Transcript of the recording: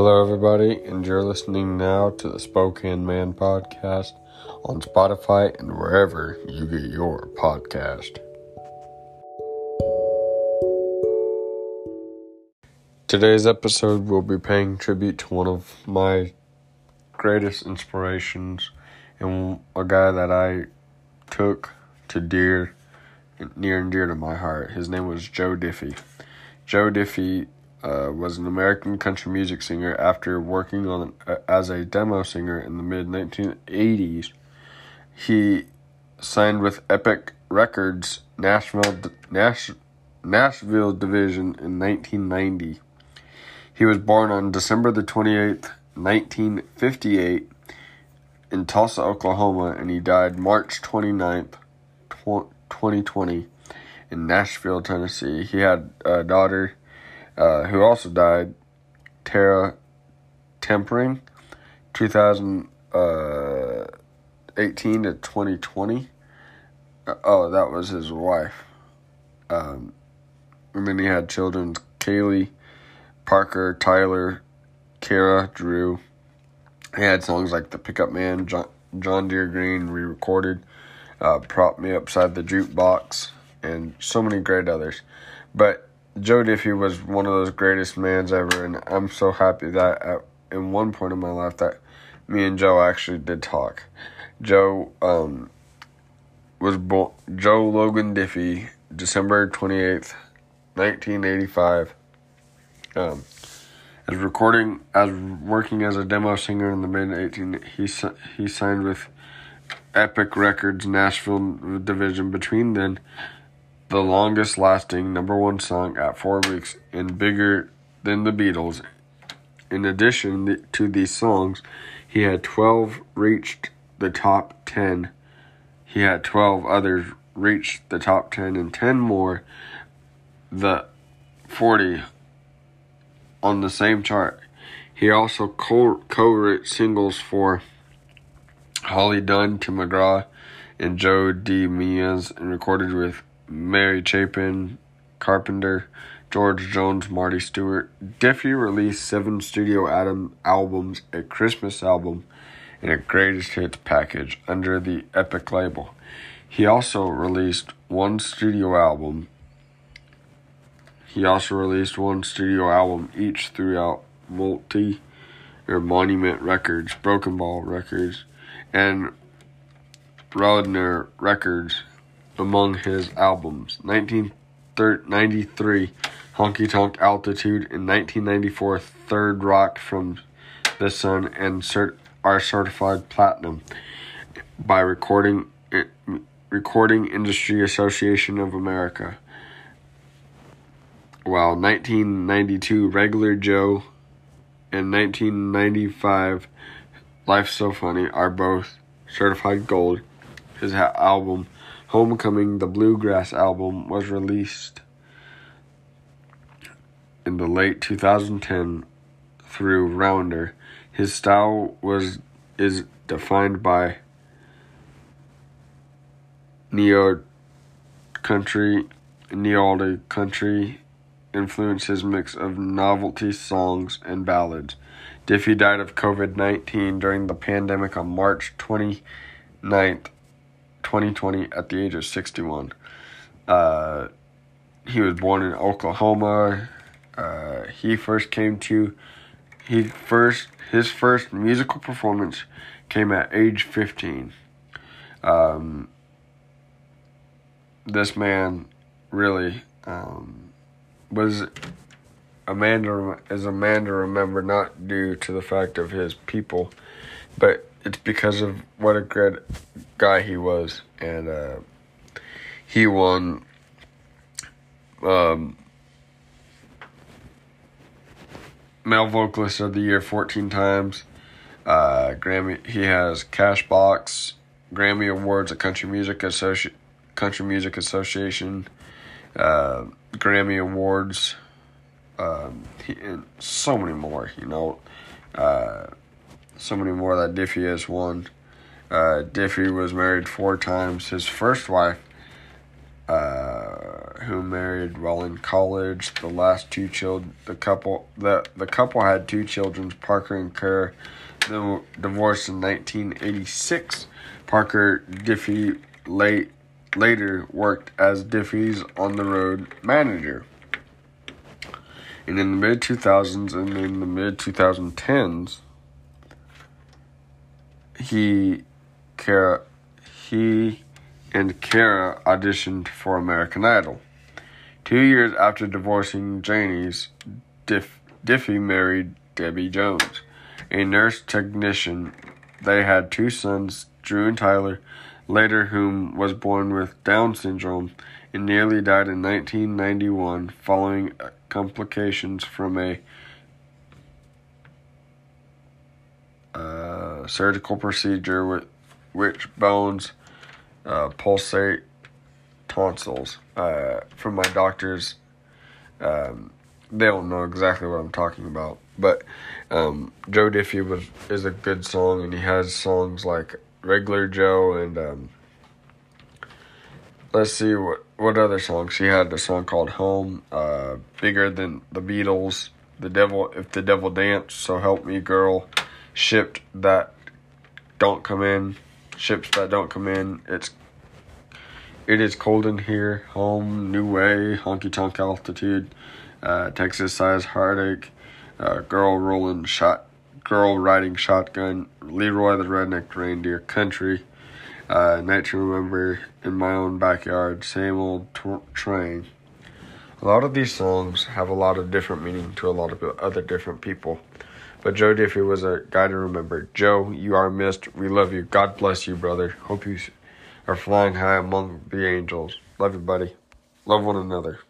Hello, everybody, and you're listening now to the Spokane Man podcast on Spotify and wherever you get your podcast. Today's episode will be paying tribute to one of my greatest inspirations and a guy that I took to dear, near and dear to my heart. His name was Joe Diffie. Joe Diffie uh, was an American country music singer after working on uh, as a demo singer in the mid 1980s. He signed with Epic Records Nashville Nash, Nashville division in 1990. He was born on December the 28th, 1958 in Tulsa, Oklahoma, and he died March 29th, 2020 in Nashville, Tennessee. He had a daughter uh, who also died, Tara Terpening, 2018 uh, to 2020. Uh, oh, that was his wife. Um, and then he had children Kaylee, Parker, Tyler, Kara, Drew. He had songs like The Pickup Man, John, John Deere Green, re recorded, uh, Prop Me Upside the Jukebox, and so many great others. But Joe Diffie was one of those greatest mans ever, and I'm so happy that at in one point in my life that me and Joe actually did talk. Joe um, was born Joe Logan Diffie, December twenty eighth, nineteen eighty five. Um, as recording as working as a demo singer in the mid eighteen, he he signed with Epic Records Nashville division. Between then the longest lasting number one song at four weeks and bigger than the Beatles. In addition to these songs, he had 12 reached the top 10. He had 12 others reach the top 10 and 10 more the 40 on the same chart. He also co wrote singles for Holly Dunn, Tim McGraw, and Joe DeMeas and recorded with Mary Chapin, Carpenter, George Jones, Marty Stuart. Diffie released seven studio Adam albums, a Christmas album, and a greatest hits package under the Epic label. He also released one studio album. He also released one studio album each throughout Multi or Monument Records, Broken Bow Records, and Roadrunner Records among his albums 1993 Honky Tonk Attitude in 1994 Third Rock from the Sun and cert- are certified platinum by Recording Recording Industry Association of America. While 1992 Regular Joe and 1995 Life's So Funny are both certified gold. His album Homecoming, the Bluegrass album, was released in the late 2010 through Rounder. His style was is defined by neo country, neo country influences mix of novelty songs and ballads. Diffie died of COVID 19 during the pandemic on March 29th, 2020 at the age of 61. Uh, he was born in Oklahoma. Uh, he first came to he first his first musical performance came at age 15. Um, this man really um, was a man to, is a man to remember not due to the fact of his people, but it's because of what a great guy he was, and uh, he won. Um, male vocalist of the year 14 times. Uh, Grammy. He has Cashbox, Grammy Awards, a Country Music Associ- Country Music Association, uh, Grammy Awards, um, he, and so many more. You know, uh, so many more that Diffie has won. Uh, Diffie was married four times. His first wife, uh, who married while in college. The last two children, the couple, the the couple had two children, Parker and Kara. Then divorced in 1986. Parker Diffie late later worked as Diffie's on the road manager. And in the mid 2000s and in the mid 2010s, he, Kara, he and Kara auditioned for American Idol. Two years after divorcing Janie's, Diff, Diffie married Debbie Jones, a nurse technician. They had two sons, Drew and Tyler, later whom was born with Down syndrome and nearly died in 1991 following complications from a uh, surgical procedure with which bones uh, pulsate tonsils. Uh, from my doctors, um, they don't know exactly what I'm talking about, but um, Joe Diffie was is a good song, and he has songs like Regular Joe and um, let's see what what other songs he had. A song called Home, uh, bigger than the Beatles. The devil, if the devil danced, so help me, girl. Shipped that don't come in ships that don't come in. It's it is cold in here. Home, new way, honky tonk attitude, uh, Texas size heartache, uh, girl rolling shot, girl riding shotgun, Leroy the redneck reindeer, country, uh, night to remember in my own backyard, same old t- train. A lot of these songs have a lot of different meaning to a lot of other different people. But Joe Diffie was a guy to remember. Joe, you are missed. We love you. God bless you, brother. Hope you are flying high among the angels. Love you, buddy. Love one another.